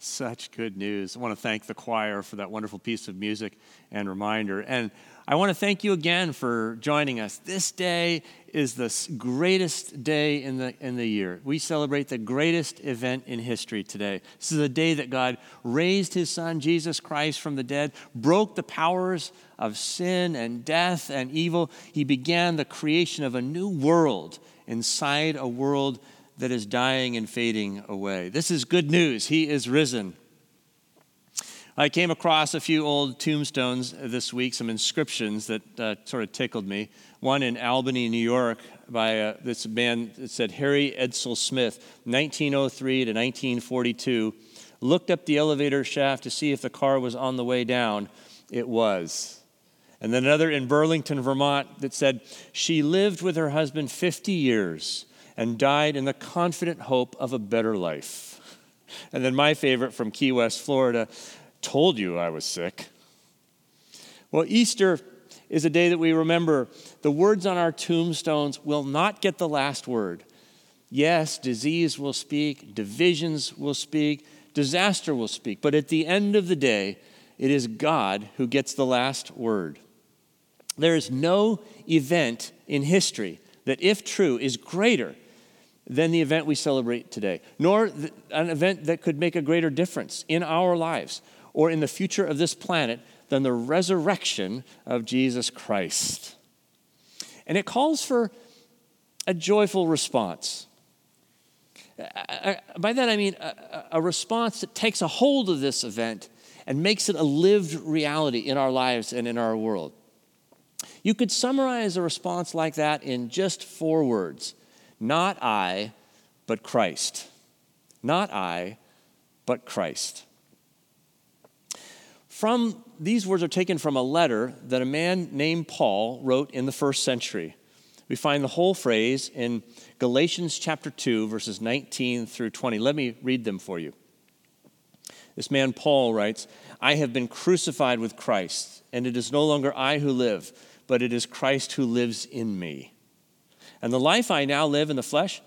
Such good news. I want to thank the choir for that wonderful piece of music and reminder. And I want to thank you again for joining us. This day is the greatest day in the, in the year. We celebrate the greatest event in history today. This is the day that God raised his son, Jesus Christ, from the dead, broke the powers of sin and death and evil. He began the creation of a new world inside a world that is dying and fading away. This is good news. He is risen. I came across a few old tombstones this week, some inscriptions that uh, sort of tickled me. One in Albany, New York, by uh, this man that said Harry Edsel Smith, 1903 to 1942, looked up the elevator shaft to see if the car was on the way down. It was. And then another in Burlington, Vermont, that said, She lived with her husband 50 years and died in the confident hope of a better life. And then my favorite from Key West, Florida, told you I was sick. Well, Easter is a day that we remember the words on our tombstones will not get the last word. Yes, disease will speak, divisions will speak, disaster will speak, but at the end of the day, it is God who gets the last word. There is no event in history that, if true, is greater than the event we celebrate today, nor an event that could make a greater difference in our lives or in the future of this planet than the resurrection of Jesus Christ. And it calls for a joyful response. By that I mean a, response that takes a hold of this event and makes it a lived reality in our lives and in our world. You could summarize a response like that in just four words not I, but Christ. Not I, but Christ. From these words are taken from a letter that a man named Paul wrote in the first century. We find the whole phrase in Galatians chapter 2, verses 19 through 20. Let me read them for you. This man, Paul, writes, I have been crucified with Christ, and it is no longer I who live, but it is Christ who lives in me. And the life I now live in the flesh,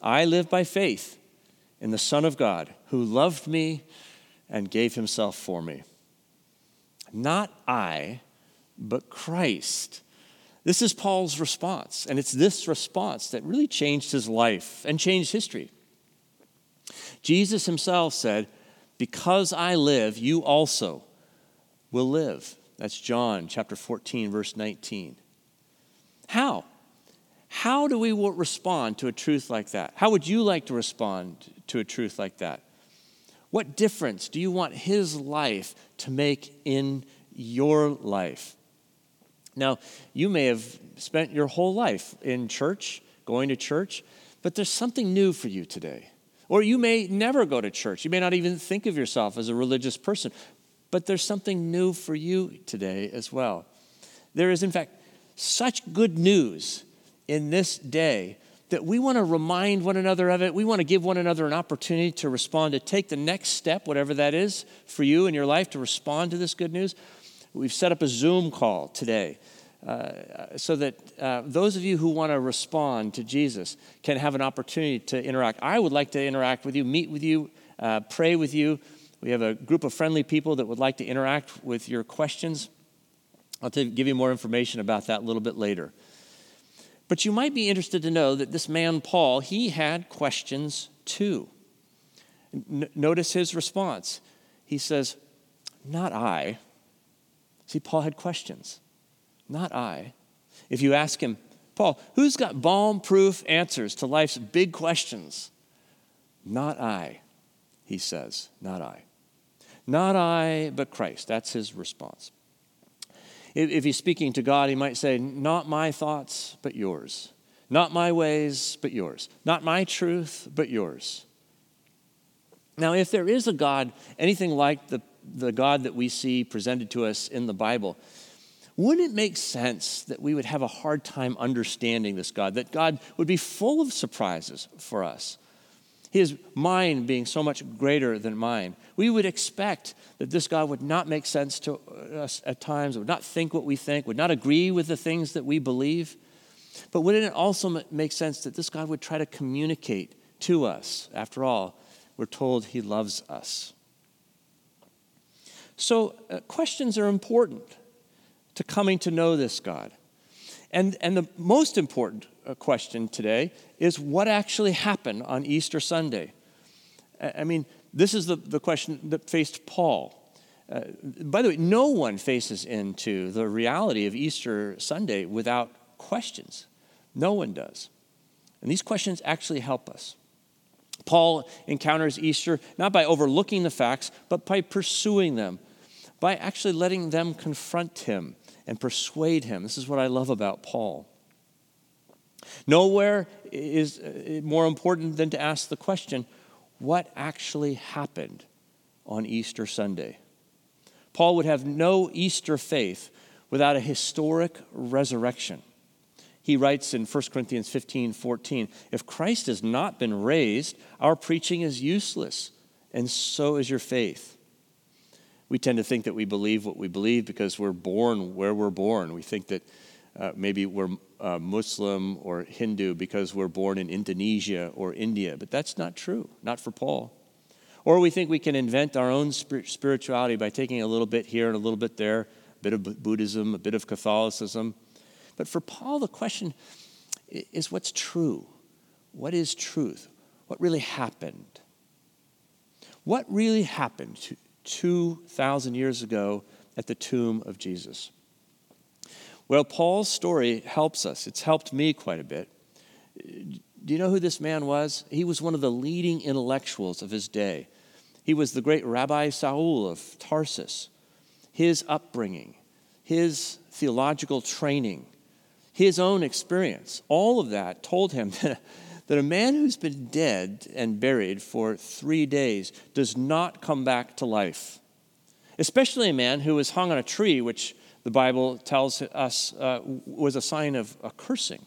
I live by faith in the Son of God who loved me and gave himself for me. Not I, but Christ. This is Paul's response, and it's this response that really changed his life and changed history. Jesus himself said, Because I live, you also will live. That's John chapter 14, verse 19. How? How do we respond to a truth like that? How would you like to respond to a truth like that? What difference do you want his life to make in your life? Now, you may have spent your whole life in church, going to church, but there's something new for you today. Or you may never go to church. You may not even think of yourself as a religious person, but there's something new for you today as well. There is, in fact, such good news in this day that we want to remind one another of it. We want to give one another an opportunity to respond, to take the next step, whatever that is for you in your life, to respond to this good news. We've set up a Zoom call today uh, so that uh, those of you who want to respond to Jesus can have an opportunity to interact. I would like to interact with you, meet with you, uh, pray with you. We have a group of friendly people that would like to interact with your questions. I'll give you more information about that a little bit later. But you might be interested to know that this man, Paul, he had questions too. N- notice his response. He says, Not I. See, Paul had questions. Not I. If you ask him, Paul, who's got bomb proof answers to life's big questions? Not I, he says. Not I. Not I, but Christ. That's his response. If he's speaking to God, he might say, Not my thoughts, but yours. Not my ways, but yours. Not my truth, but yours. Now, if there is a God, anything like the, the God that we see presented to us in the Bible, wouldn't it make sense that we would have a hard time understanding this God? That God would be full of surprises for us? His mind being so much greater than mine. We would expect that this God would not make sense to us at times, would not think what we think, would not agree with the things that we believe. But wouldn't it also make sense that this God would try to communicate to us? After all, we're told he loves us. So, uh, questions are important to coming to know this God. And, and the most important question today is what actually happened on Easter Sunday? I mean, this is the, the question that faced Paul. Uh, by the way, no one faces into the reality of Easter Sunday without questions. No one does. And these questions actually help us. Paul encounters Easter not by overlooking the facts, but by pursuing them, by actually letting them confront him and persuade him. This is what I love about Paul. Nowhere is uh, more important than to ask the question what actually happened on Easter Sunday? Paul would have no Easter faith without a historic resurrection. He writes in 1 Corinthians 15 14, if Christ has not been raised, our preaching is useless, and so is your faith. We tend to think that we believe what we believe because we're born where we're born. We think that uh, maybe we're uh, Muslim or Hindu because we're born in Indonesia or India, but that's not true, not for Paul. Or we think we can invent our own spirituality by taking a little bit here and a little bit there, a bit of Buddhism, a bit of Catholicism. But for Paul, the question is what's true? What is truth? What really happened? What really happened 2,000 years ago at the tomb of Jesus? Well, Paul's story helps us. It's helped me quite a bit. Do you know who this man was? He was one of the leading intellectuals of his day. He was the great Rabbi Saul of Tarsus. His upbringing, his theological training, his own experience, all of that told him that, that a man who's been dead and buried for three days does not come back to life. Especially a man who was hung on a tree, which the Bible tells us uh, was a sign of a cursing.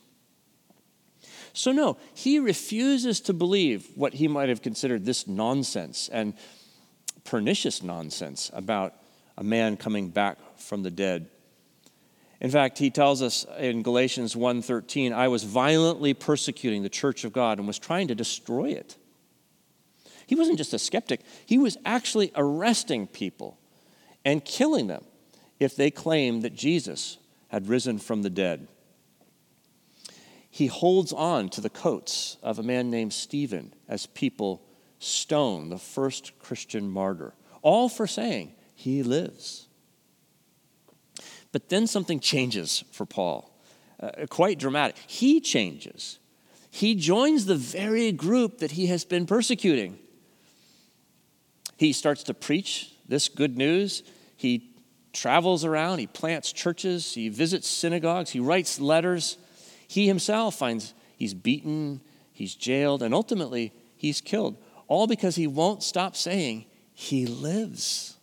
So, no, he refuses to believe what he might have considered this nonsense and pernicious nonsense about a man coming back from the dead. In fact, he tells us in Galatians 1:13, I was violently persecuting the church of God and was trying to destroy it. He wasn't just a skeptic, he was actually arresting people and killing them if they claimed that Jesus had risen from the dead. He holds on to the coats of a man named Stephen as people stone the first Christian martyr, all for saying he lives. But then something changes for Paul, uh, quite dramatic. He changes. He joins the very group that he has been persecuting. He starts to preach this good news. He travels around, he plants churches, he visits synagogues, he writes letters. He himself finds he's beaten, he's jailed, and ultimately he's killed, all because he won't stop saying he lives.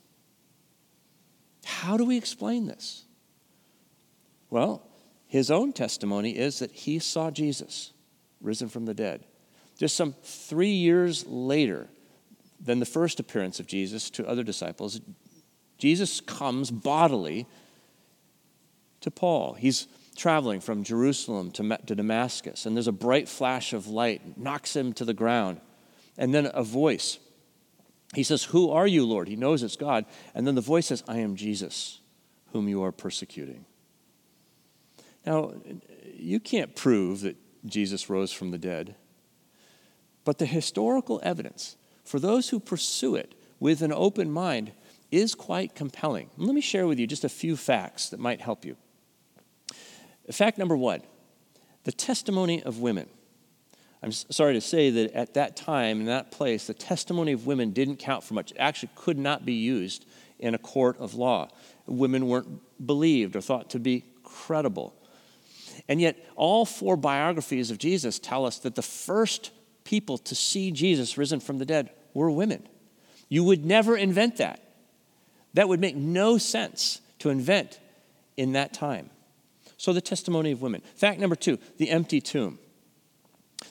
How do we explain this? Well, his own testimony is that he saw Jesus risen from the dead. Just some three years later than the first appearance of Jesus to other disciples, Jesus comes bodily to Paul. He's traveling from Jerusalem to, Damascus, and there's a bright flash of light, knocks him to the ground, and then a voice. He says, Who are you, Lord? He knows it's God. And then the voice says, I am Jesus, whom you are persecuting. Now, you can't prove that Jesus rose from the dead, but the historical evidence for those who pursue it with an open mind is quite compelling. Let me share with you just a few facts that might help you. Fact number one the testimony of women. I'm sorry to say that at that time, in that place, the testimony of women didn't count for much. It actually could not be used in a court of law. Women weren't believed or thought to be credible. And yet, all four biographies of Jesus tell us that the first people to see Jesus risen from the dead were women. You would never invent that. That would make no sense to invent in that time. So, the testimony of women. Fact number two the empty tomb.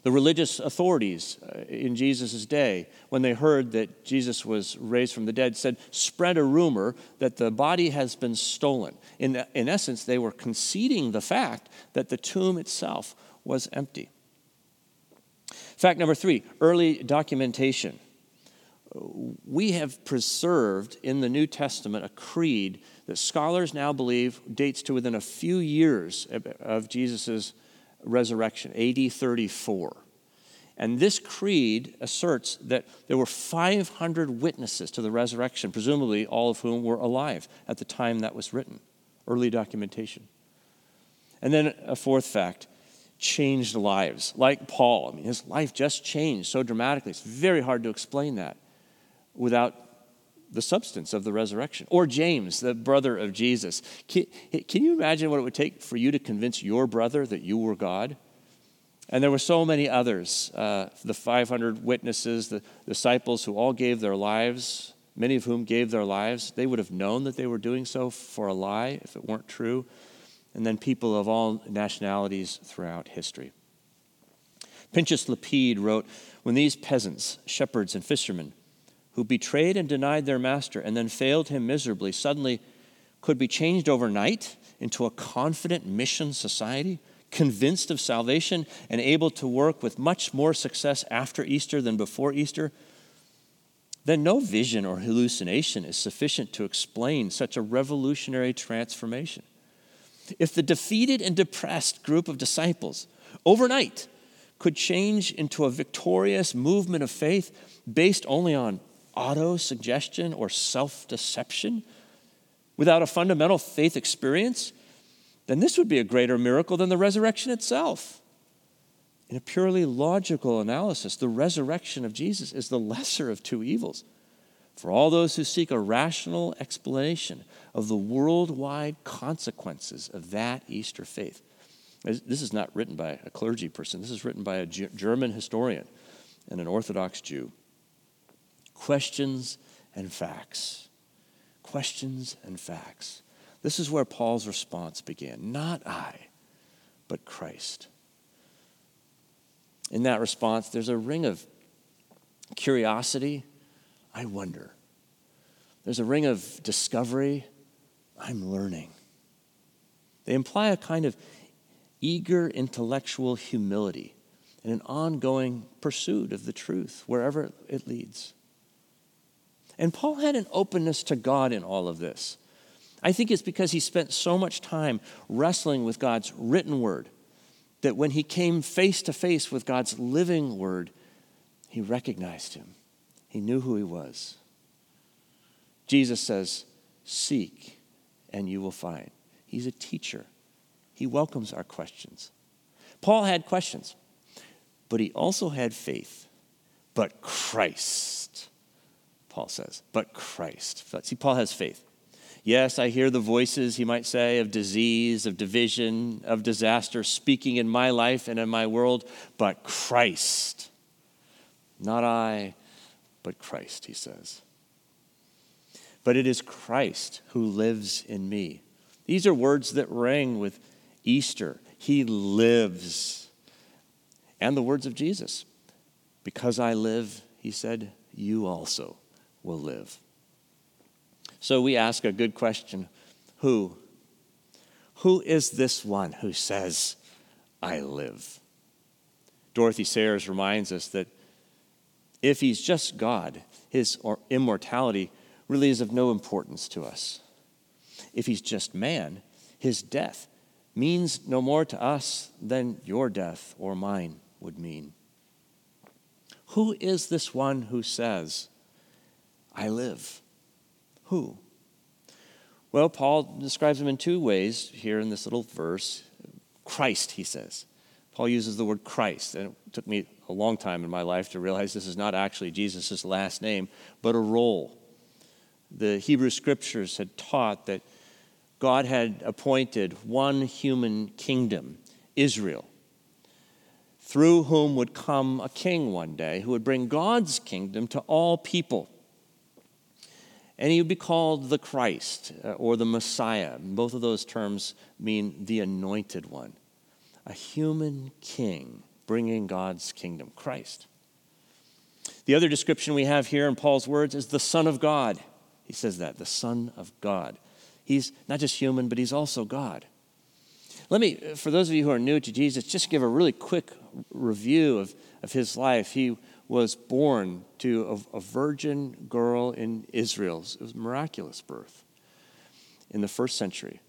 The religious authorities uh, in Jesus' day, when they heard that Jesus was raised from the dead, said, spread a rumor that the body has been stolen. In, in essence, they were conceding the fact that the tomb itself was empty. Fact number three early documentation we have preserved in the New Testament a creed that scholars now believe dates to within a few years of Jesus' resurrection, AD 34. And this creed asserts that there were 500 witnesses to the resurrection, presumably all of whom were alive at the time that was written, early documentation. And then a fourth fact changed lives, like Paul. I mean, his life just changed so dramatically. It's very hard to explain that without the substance of the resurrection. Or James, the brother of Jesus. Can, can, you imagine what it would take for you to convince your brother that you were God? And there were so many others uh, the 500 witnesses, the disciples who all gave their lives, many of whom gave their lives. They would have known that they were doing so for a lie if it weren't true. And then people of all nationalities throughout history. Pinchas Lapide wrote When these peasants, shepherds, and fishermen, who betrayed and denied their master and then failed him miserably suddenly could be changed overnight into a confident mission society, convinced of salvation and able to work with much more success after Easter than before Easter, then no vision or hallucination is sufficient to explain such a revolutionary transformation. If the defeated and depressed group of disciples overnight could change into a victorious movement of faith based only on auto suggestion or self deception without a fundamental faith experience, then this would be a greater miracle than the resurrection itself. In a purely logical analysis, the resurrection of Jesus is the lesser of two evils. For all those who seek a rational explanation of the worldwide consequences of that Easter faith. This is not written by a clergy person, this is written by a German historian and an Orthodox Jew questions and facts. Questions and facts. This is where Paul's response began. Not I, but Christ. In that response, there's a ring of curiosity. I wonder. There's a ring of discovery. I'm learning. They imply a kind of eager intellectual humility and an ongoing pursuit of the truth wherever it leads. And Paul had an openness to God in all of this. I think it's because he spent so much time wrestling with God's written word that when he came face to face with God's living word, he recognized him. He knew who he was. Jesus says, Seek and you will find. He's a teacher, he welcomes our questions. Paul had questions, but he also had faith. But Christ Paul says, but Christ. See, Paul has faith. Yes, I hear the voices, he might say, of disease, of division, of disaster speaking in my life and in my world, but Christ. Not I, but Christ, he says. But it is Christ who lives in me. These are words that ring with Easter. He lives. And the words of Jesus. Because I live, he said, you also will live. So we ask a good question Who? Who is this one who says, I live? Dorothy Sayers reminds us that if he's just God, his immortality really is of no importance to us. If he's just man, his death means no more to us than your death or mine would mean. Who is this one who says, I live. Who? Well, Paul describes him in two ways here in this little verse. Christ, he says. Paul uses the word Christ, and it took me a long time in my life to realize this is not actually Jesus' last name, but a role. The Hebrew scriptures had taught that God had appointed one human kingdom, Israel, through whom would come a king one day who would bring God's kingdom to all people and he would be called the Christ uh, or the Messiah. Both of those terms mean the anointed one, a human king bringing God's kingdom, Christ. The other description we have here in Paul's words is the Son of God. He says that, the Son of God. He's not just human, but he's also God. Let me, for those of you who are new to Jesus, just give a really quick review of, of his life. He was born to a, a virgin girl in Israel. It was miraculous birth in the first century.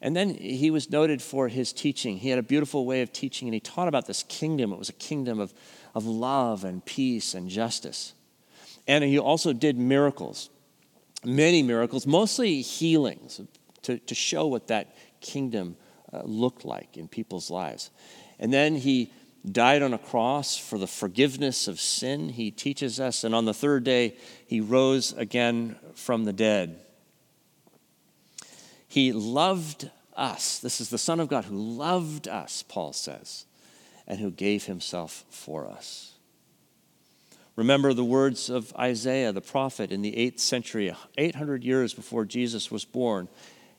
And then he was noted for his teaching. He had a beautiful way of teaching, and he taught about this kingdom. It was a kingdom of, of love and peace and justice. And he also did miracles, many miracles, mostly healings, to, to show what that kingdom uh, looked like in people's lives. And then he died on a cross for the forgiveness of sin, he teaches us. And on the third day, he rose again from the dead. He loved us. This is the Son of God who loved us, Paul says, and who gave himself for us. Remember the words of Isaiah, the prophet, in the 8th century, 800 years before Jesus was born.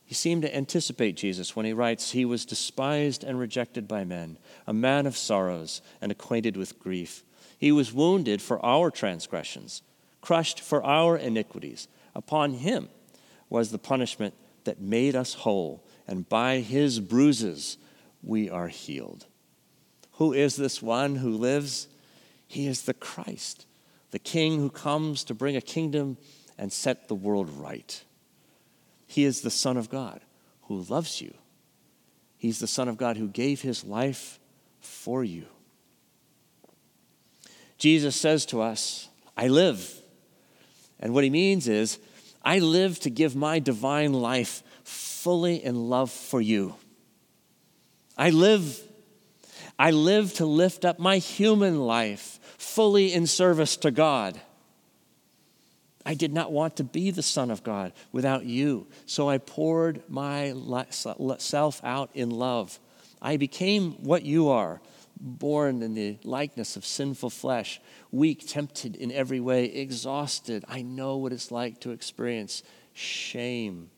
He seemed to anticipate Jesus when he writes, He was despised and rejected by men, a man of sorrows and acquainted with grief. He was wounded for our transgressions, crushed for our iniquities. Upon him was the punishment that made us whole, and by his bruises we are healed. Who is this one who lives? He is the Christ, the King who comes to bring a kingdom and set the world right. He is the Son of God who loves you. He's the Son of God who gave his life for you. Jesus says to us, I live. And what he means is, I live to give my divine life fully in love for you. I live. I live to lift up my human life fully in service to God. I did not want to be the Son of God without you. So I poured myself out in love. I became what you are, born in the likeness of sinful flesh, weak, tempted in every way, exhausted. I know what it's like to experience shame.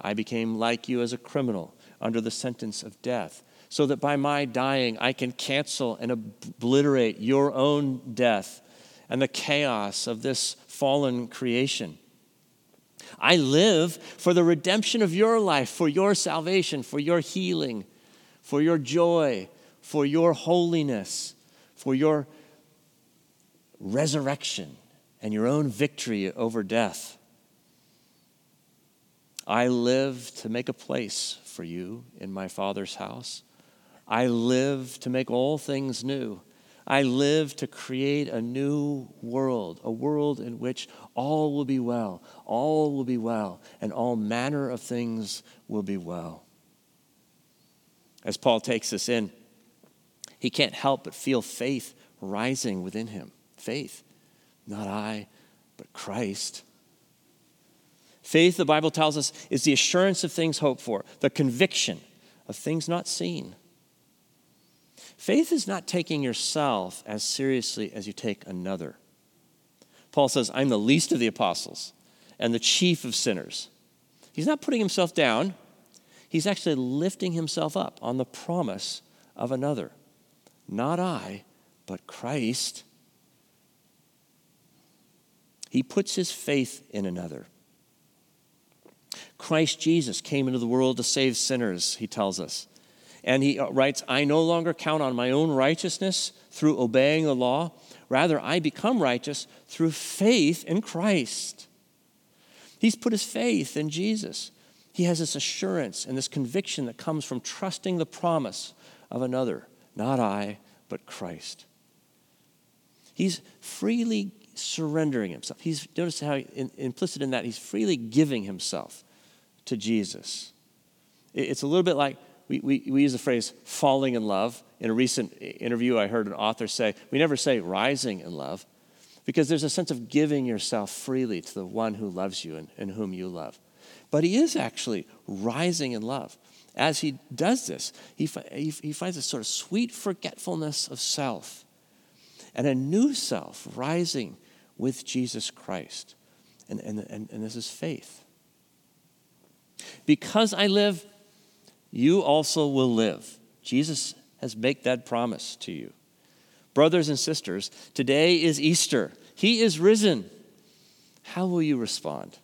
I became like you as a criminal under the sentence of death, so that by my dying I can cancel and obliterate your own death and the chaos of this fallen creation. I live for the redemption of your life, for your salvation, for your healing, for your joy, for your holiness, for your resurrection and your own victory over death. I live to make a place for you in my Father's house. I live to make all things new. I live to create a new world, a world in which all will be well, all will be well, and all manner of things will be well. As Paul takes us in, he can't help but feel faith rising within him. Faith, not I, but Christ. Faith, the Bible tells us, is the assurance of things hoped for, the conviction of things not seen. Faith is not taking yourself as seriously as you take another. Paul says, I'm the least of the apostles and the chief of sinners. He's not putting himself down, he's actually lifting himself up on the promise of another. Not I, but Christ. He puts his faith in another. Christ Jesus came into the world to save sinners, he tells us. And he uh, writes, I no longer count on my own righteousness through obeying the law. Rather, I become righteous through faith in Christ. He's put his faith in Jesus. He has this assurance and this conviction that comes from trusting the promise of another, not I, but Christ. He's freely surrendering himself. He's notice how in, implicit in that he's freely giving himself to Jesus. It's a little bit like we, we, we use the phrase falling in love. In a recent interview, I heard an author say, we never say rising in love because there's a sense of giving yourself freely to the one who loves you and, and whom you love. But he is actually rising in love. As he does this, he, he, he finds a sort of sweet forgetfulness of self and a new self rising with Jesus Christ. And, and, and, and this is faith. Because I live, you also will live. Jesus has made that promise to you. Brothers and sisters, today is Easter. He is risen. How will you respond?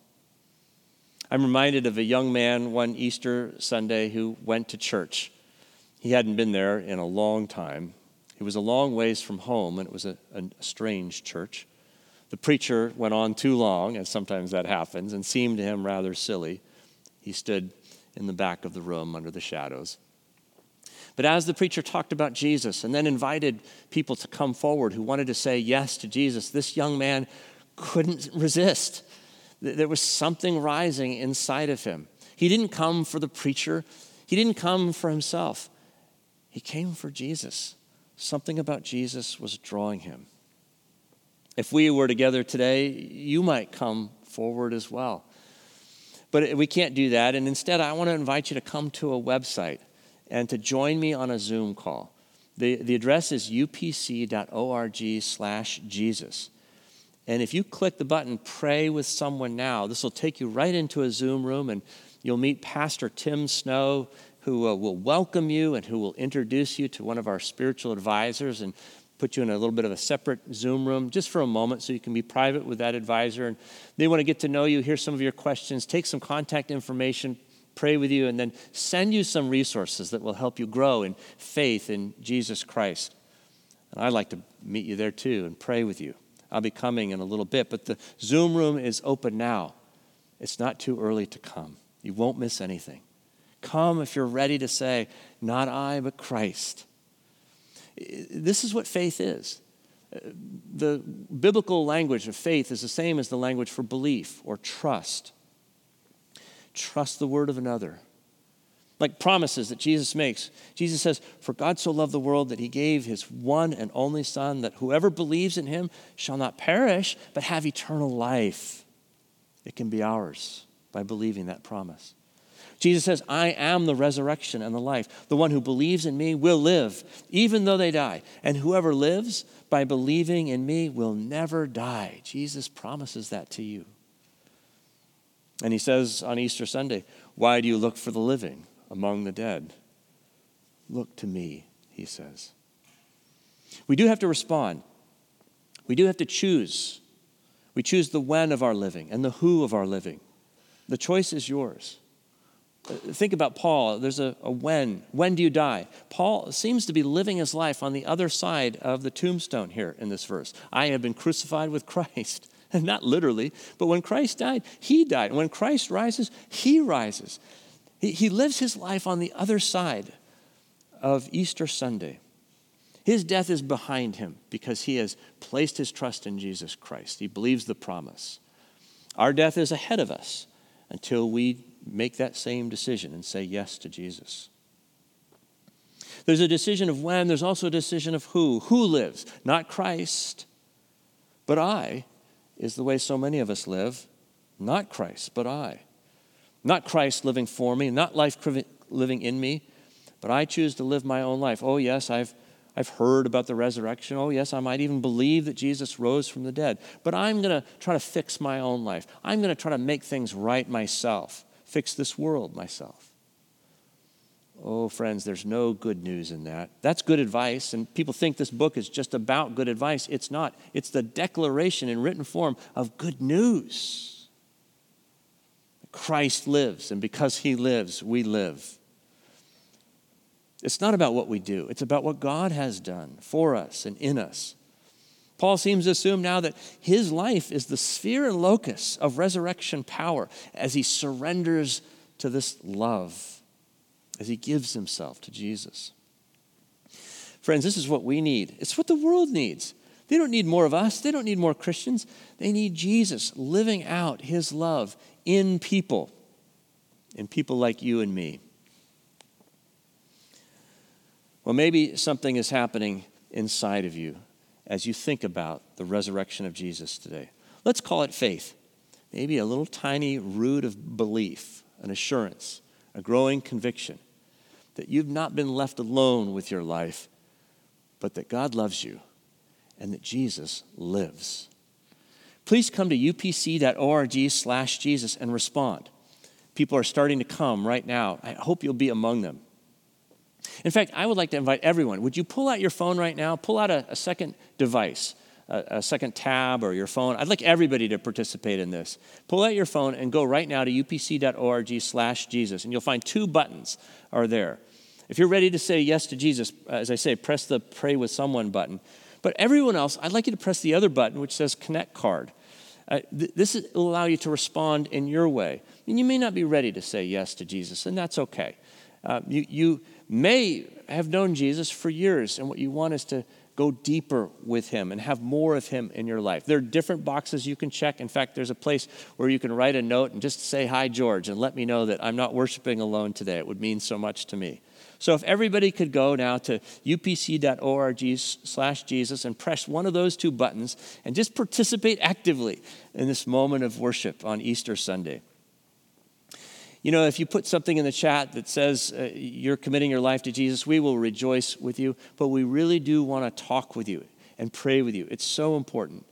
I'm reminded of a young man one Easter Sunday who went to church. He hadn't been there in a long time. He was a long ways from home, and it was a, a strange church. The preacher went on too long, as sometimes that happens, and seemed to him rather silly. He stood in the back of the room under the shadows. But as the preacher talked about Jesus and then invited people to come forward who wanted to say yes to Jesus, this young man couldn't resist. There was something rising inside of him. He didn't come for the preacher, he didn't come for himself. He came for Jesus. Something about Jesus was drawing him. If we were together today, you might come forward as well. But we can't do that. And instead, I want to invite you to come to a website and to join me on a Zoom call. The, the address is upc.org slash Jesus. And if you click the button, pray with someone now, this will take you right into a Zoom room and you'll meet Pastor Tim Snow, who uh, will welcome you and who will introduce you to one of our spiritual advisors and put you in a little bit of a separate Zoom room just for a moment so you can be private with that advisor. And they want to get to know you, hear some of your questions, take some contact information, pray with you, and then send you some resources that will help you grow in faith in Jesus Christ. And I'd like to meet you there too and pray with you. I'll be coming in a little bit, but the Zoom room is open now. It's not too early to come. You won't miss anything. Come if you're ready to say, Not I, but Christ. This is what faith is. The biblical language of faith is the same as the language for belief or trust. Trust the word of another. Like promises that Jesus makes. Jesus says, For God so loved the world that he gave his one and only Son, that whoever believes in him shall not perish, but have eternal life. It can be ours by believing that promise. Jesus says, I am the resurrection and the life. The one who believes in me will live, even though they die. And whoever lives by believing in me will never die. Jesus promises that to you. And he says on Easter Sunday, Why do you look for the living among the dead? Look to me, he says. We do have to respond. We do have to choose. We choose the when of our living and the who of our living. The choice is yours. Think about Paul. There's a, a, when. When do you die? Paul seems to be living his life on the other side of the tombstone here in this verse. I have been crucified with Christ. And not literally, but when Christ died, he died. When Christ rises, he rises. He, he lives his life on the other side of Easter Sunday. His death is behind him because he has placed his trust in Jesus Christ. He believes the promise. Our death is ahead of us until we make that same decision and say yes to Jesus. There's a decision of when, there's also a decision of who. Who lives? Not Christ, but I is the way so many of us live. Not Christ, but I. Not Christ living for me, not life living in me, but I choose to live my own life. Oh, yes, I've, I've heard about the resurrection. Oh, yes, I might even believe that Jesus rose from the dead. But I'm going to try to fix my own life. I'm going to try to make things right myself fix this world myself. Oh, friends, there's no good news in that. That's good advice, and people think this book is just about good advice. It's not, it's the declaration in written form of good news. Christ lives, and because he lives, we live. It's not about what we do, it's about what God has done for us and in us. Paul seems to assume now that his life is the sphere and locus of resurrection power as he surrenders to this love, as he gives himself to Jesus. Friends, this is what we need. It's what the world needs. They don't need more of us, they don't need more Christians. They need Jesus living out his love in people, in people like you and me. Well, maybe something is happening inside of you as you think about the resurrection of Jesus today. Let's call it faith. Maybe a little tiny root of belief, an assurance, a growing conviction that you've not been left alone with your life, but that God loves you and that Jesus lives. Please come to upc.org slash Jesus and respond. People are starting to come right now. I hope you'll be among them. In fact, I would like to invite everyone. Would you pull out your phone right now? Pull out a, a second device, a, a, second tab or your phone. I'd like everybody to participate in this. Pull out your phone and go right now to upc.org slash Jesus, and you'll find two buttons are there. If you're ready to say yes to Jesus, as I say, press the pray with someone button. But everyone else, I'd like you to press the other button, which says connect card. Uh, th- this is, will allow you to respond in your way. And you may not be ready to say yes to Jesus, and that's okay. Uh, you, you may have known Jesus for years, and what you want is to go deeper with him and have more of him in your life. There are different boxes you can check. In fact, there's a place where you can write a note and just say, Hi, George, and let me know that I'm not worshiping alone today. It would mean so much to me. So if everybody could go now to upc.org slash Jesus and press one of those two buttons and just participate actively in this moment of worship on Easter Sunday. You know, if you put something in the chat that says uh, you're committing your life to Jesus, we will rejoice with you, but we really do want to talk with you and pray with you. It's so important.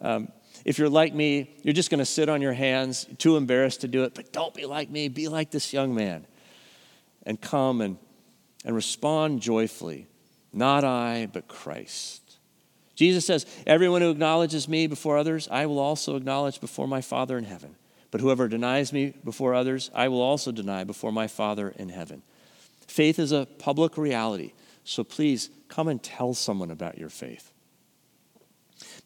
Um, if you're like me, you're just going to sit on your hands, too embarrassed to do it, but don't be like me. Be like this young man and come and, and respond joyfully. Not I, but Christ. Jesus says, Everyone who acknowledges me before others, I will also acknowledge before my Father in heaven. But whoever denies me before others, I will also deny before my Father in heaven. Faith is a public reality, so please come and tell someone about your faith.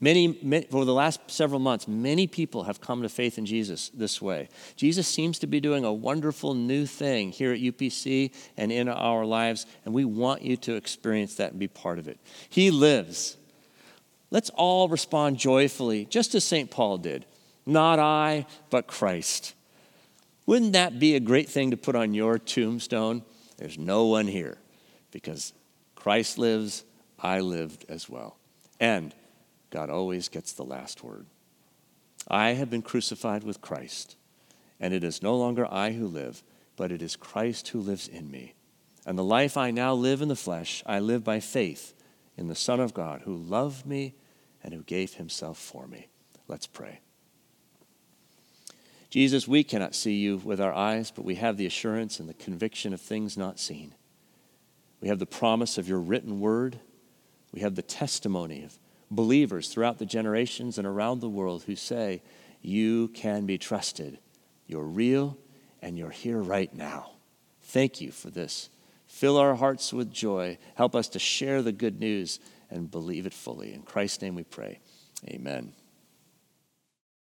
Many, many, over the last several months, many people have come to faith in Jesus this way. Jesus seems to be doing a wonderful new thing here at UPC and in our lives, and we want you to experience that and be part of it. He lives. Let's all respond joyfully, just as St. Paul did. Not I, but Christ. Wouldn't that be a great thing to put on your tombstone? There's no one here because Christ lives, I lived as well. And God always gets the last word. I have been crucified with Christ, and it is no longer I who live, but it is Christ who lives in me. And the life I now live in the flesh, I live by faith in the Son of God who loved me and who gave himself for me. Let's pray. Jesus, we cannot see you with our eyes, but we have the assurance and the conviction of things not seen. We have the promise of your written word. We have the testimony of believers throughout the generations and around the world who say, You can be trusted. You're real and you're here right now. Thank you for this. Fill our hearts with joy. Help us to share the good news and believe it fully. In Christ's name we pray. Amen.